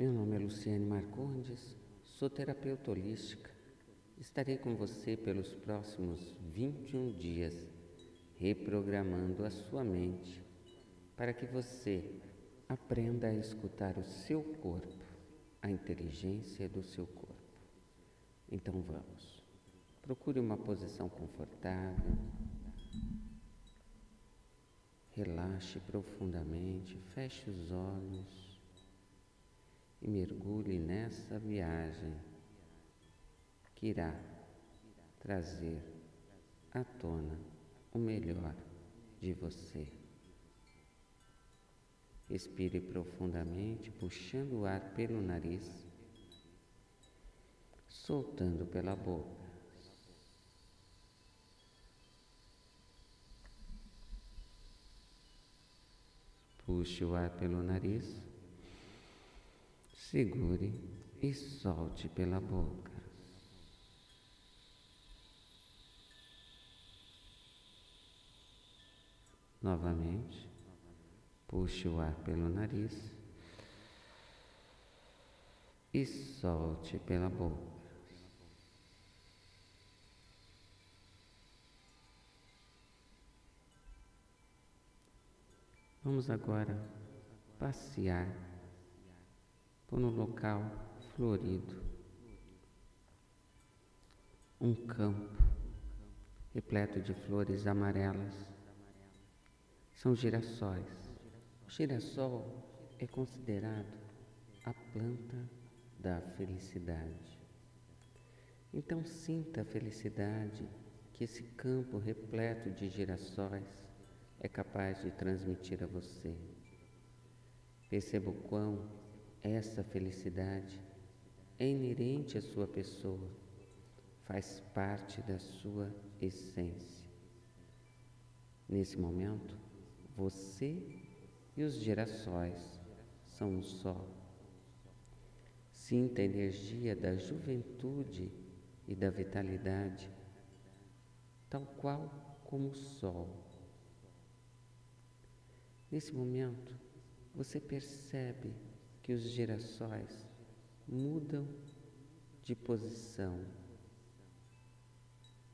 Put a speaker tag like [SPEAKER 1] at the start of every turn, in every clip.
[SPEAKER 1] Meu nome é Luciane Marcondes, sou terapeuta holística. Estarei com você pelos próximos 21 dias, reprogramando a sua mente para que você aprenda a escutar o seu corpo, a inteligência do seu corpo. Então vamos. Procure uma posição confortável. Relaxe profundamente, feche os olhos e mergulhe nessa viagem que irá trazer à tona o melhor de você. Expire profundamente, puxando o ar pelo nariz, soltando pela boca. Puxe o ar pelo nariz. Segure e solte pela boca. Novamente, puxe o ar pelo nariz e solte pela boca. Vamos agora passear por um local florido, um campo repleto de flores amarelas. São girassóis. O girassol é considerado a planta da felicidade. Então sinta a felicidade que esse campo repleto de girassóis é capaz de transmitir a você. Perceba o quão essa felicidade é inerente à sua pessoa, faz parte da sua essência. Nesse momento, você e os girassóis são um só. Sinta a energia da juventude e da vitalidade, tal qual como o sol. Nesse momento, você percebe que os girassóis mudam de posição,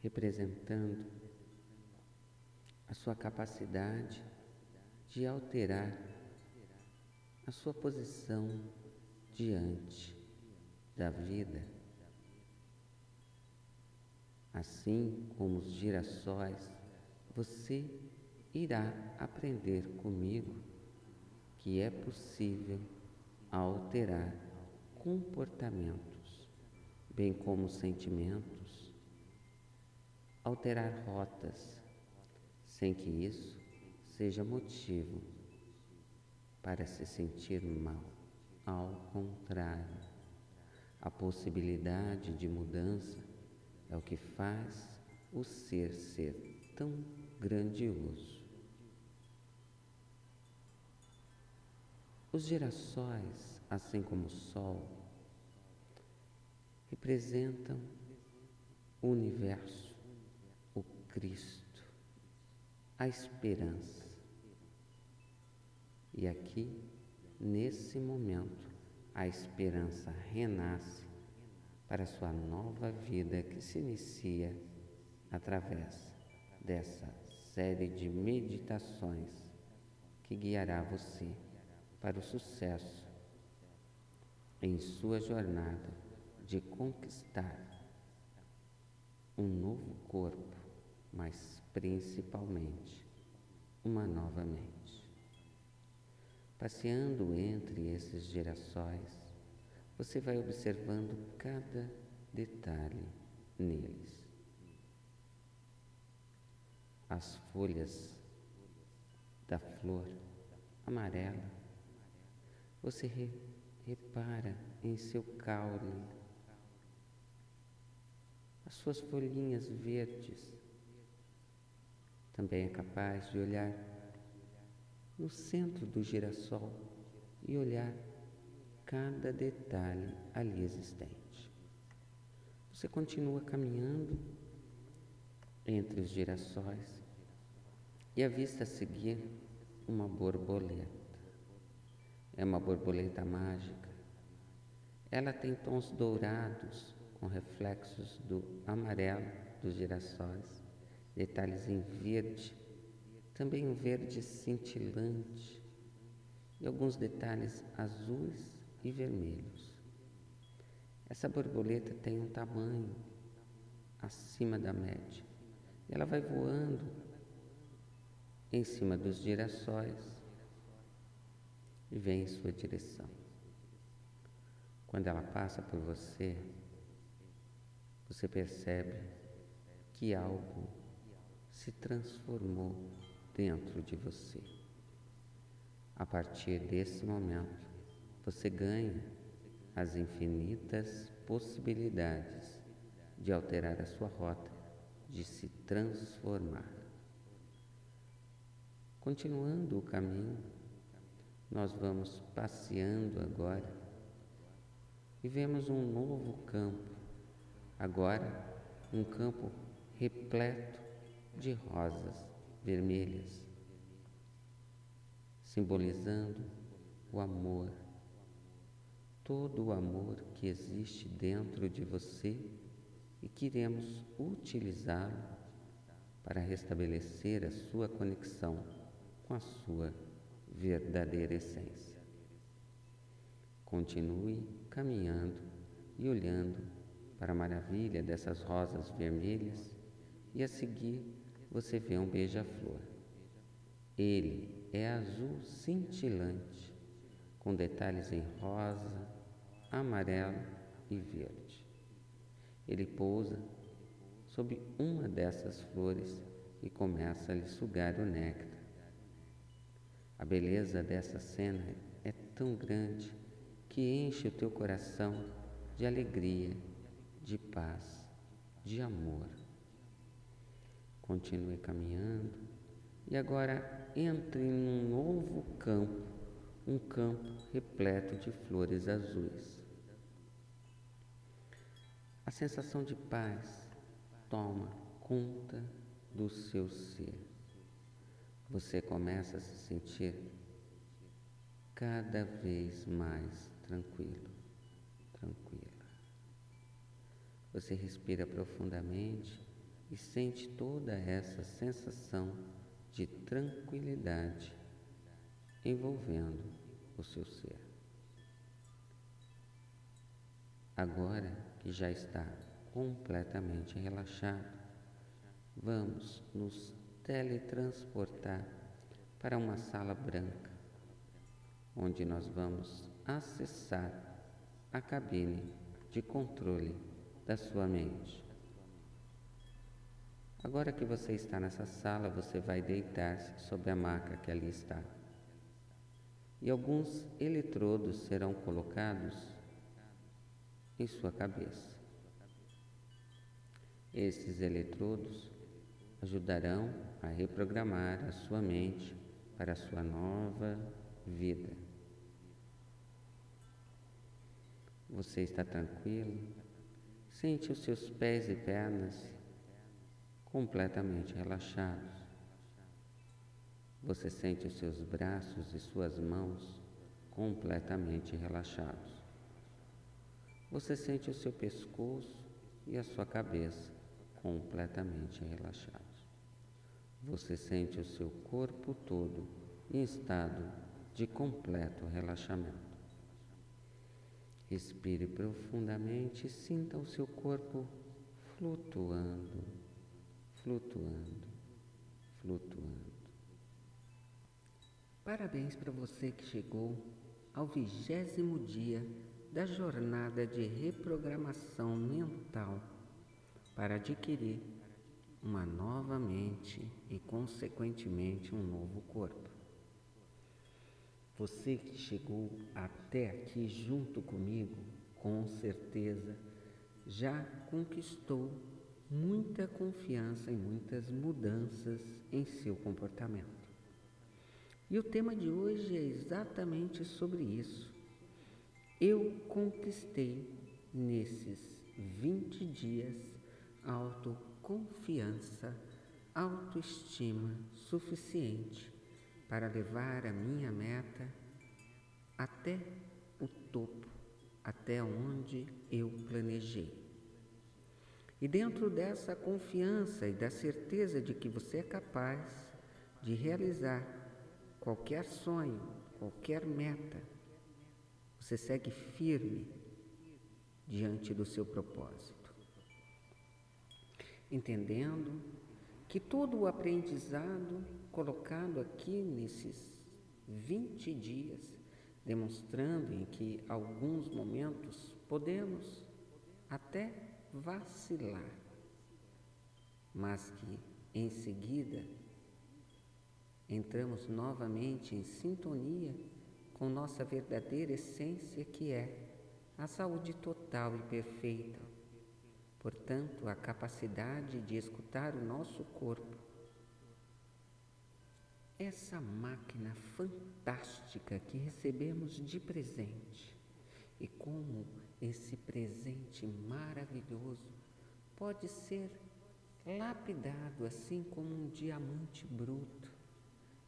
[SPEAKER 1] representando a sua capacidade de alterar a sua posição diante da vida. Assim como os girassóis, você irá aprender comigo que é possível alterar comportamentos, bem como sentimentos, alterar rotas, sem que isso seja motivo para se sentir mal. Ao contrário, a possibilidade de mudança é o que faz o ser ser tão grandioso. Os girassóis, assim como o Sol, representam o universo, o Cristo, a esperança. E aqui, nesse momento, a esperança renasce para sua nova vida que se inicia através dessa série de meditações que guiará você para o sucesso em sua jornada de conquistar um novo corpo, mas principalmente uma nova mente. Passeando entre esses girassóis, você vai observando cada detalhe neles. As folhas da flor amarela você re, repara em seu caule, as suas folhinhas verdes. Também é capaz de olhar no centro do girassol e olhar cada detalhe ali existente. Você continua caminhando entre os girassóis e avista a seguir uma borboleta. É uma borboleta mágica, Ela tem tons dourados com reflexos do amarelo dos girassóis, detalhes em verde, também um verde cintilante e alguns detalhes azuis e vermelhos. Essa borboleta tem um tamanho acima da média. Ela vai voando em cima dos girassóis e vem em sua direção. Quando ela passa por você, você percebe que algo se transformou dentro de você. A partir desse momento, você ganha as infinitas possibilidades de alterar a sua rota, de se transformar. Continuando o caminho, nós vamos passeando agora e vemos um novo campo, agora um campo repleto de rosas vermelhas, simbolizando o amor, todo o amor que existe dentro de você e queremos utilizá-lo para restabelecer a sua conexão com a sua verdadeira essência. Continue caminhando e olhando para a maravilha dessas rosas vermelhas e a seguir você vê um beija-flor. Ele é azul cintilante, com detalhes em rosa, amarelo e verde. Ele pousa sob uma dessas flores e começa a lhe sugar o néctar. A beleza dessa cena é tão grande que enche o teu coração de alegria, de paz, de amor. Continue caminhando e agora entre num novo campo, um campo repleto de flores azuis. A sensação de paz toma conta do seu ser você começa a se sentir cada vez mais tranquilo, tranquila. Você respira profundamente e sente toda essa sensação de tranquilidade envolvendo o seu ser. Agora que já está completamente relaxado, vamos nos teletransportar para uma sala branca, onde nós vamos acessar a cabine de controle da sua mente. Agora que você está nessa sala, você vai deitar-se sobre a maca que ali está. E alguns eletrodos serão colocados em sua cabeça. Esses eletrodos ajudarão a reprogramar a sua mente para a sua nova vida. Você está tranquilo? Sente os seus pés e pernas completamente relaxados. Você sente os seus braços e suas mãos completamente relaxados. Você sente o seu pescoço e a sua cabeça completamente relaxados você sente o seu corpo todo em estado de completo relaxamento. Respire profundamente e sinta o seu corpo flutuando, flutuando, flutuando. Parabéns para você que chegou ao vigésimo dia da jornada de reprogramação mental para adquirir uma nova mente e, consequentemente, um novo corpo. Você que chegou até aqui junto comigo, com certeza já conquistou muita confiança e muitas mudanças em seu comportamento. E o tema de hoje é exatamente sobre isso. Eu conquistei nesses 20 dias auto confiança, autoestima suficiente para levar a minha meta até o topo, até onde eu planejei. E dentro dessa confiança e da certeza de que você é capaz de realizar qualquer sonho, qualquer meta, você segue firme diante do seu propósito. Entendendo que todo o aprendizado colocado aqui nesses 20 dias, demonstrando em que alguns momentos podemos até vacilar, mas que em seguida entramos novamente em sintonia com nossa verdadeira essência, que é a saúde total e perfeita. Portanto, a capacidade de escutar o nosso corpo. Essa máquina fantástica que recebemos de presente e como esse presente maravilhoso pode ser lapidado assim como um diamante bruto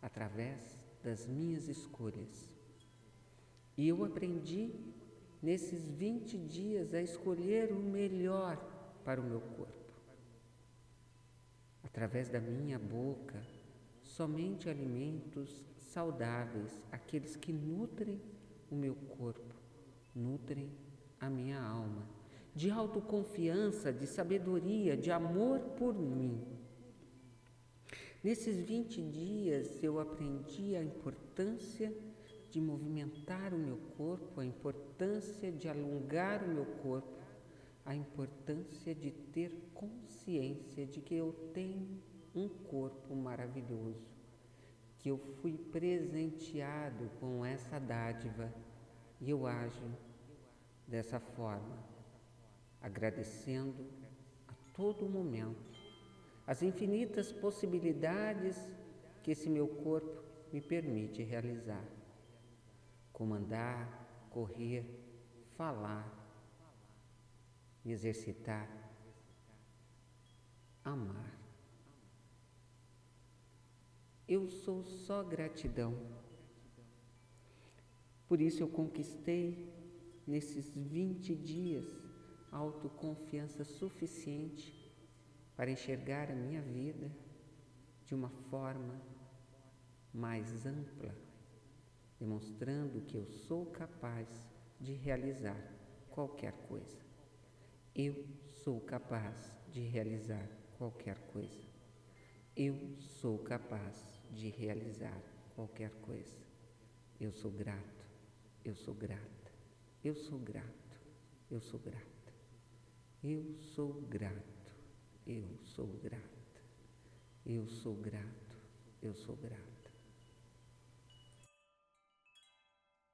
[SPEAKER 1] através das minhas escolhas. E eu aprendi nesses 20 dias a escolher o melhor para o meu corpo. Através da minha boca, somente alimentos saudáveis, aqueles que nutrem o meu corpo, nutrem a minha alma, de autoconfiança, de sabedoria, de amor por mim. Nesses 20 dias eu aprendi a importância de movimentar o meu corpo, a importância de alongar o meu corpo, a importância de ter consciência de que eu tenho um corpo maravilhoso, que eu fui presenteado com essa dádiva e eu ajo dessa forma, agradecendo a todo momento as infinitas possibilidades que esse meu corpo me permite realizar. Comandar, correr, falar, exercitar, amar. Eu sou só gratidão. Por isso eu conquistei nesses 20 dias autoconfiança suficiente para enxergar a minha vida de uma forma mais ampla, demonstrando que eu sou capaz de realizar qualquer coisa. Eu sou capaz de realizar qualquer coisa. Eu sou capaz de realizar qualquer coisa. Eu sou grato, eu sou grata, eu sou grato, eu sou grata, eu sou grato. Eu sou grata. Eu sou grato. Eu sou grata.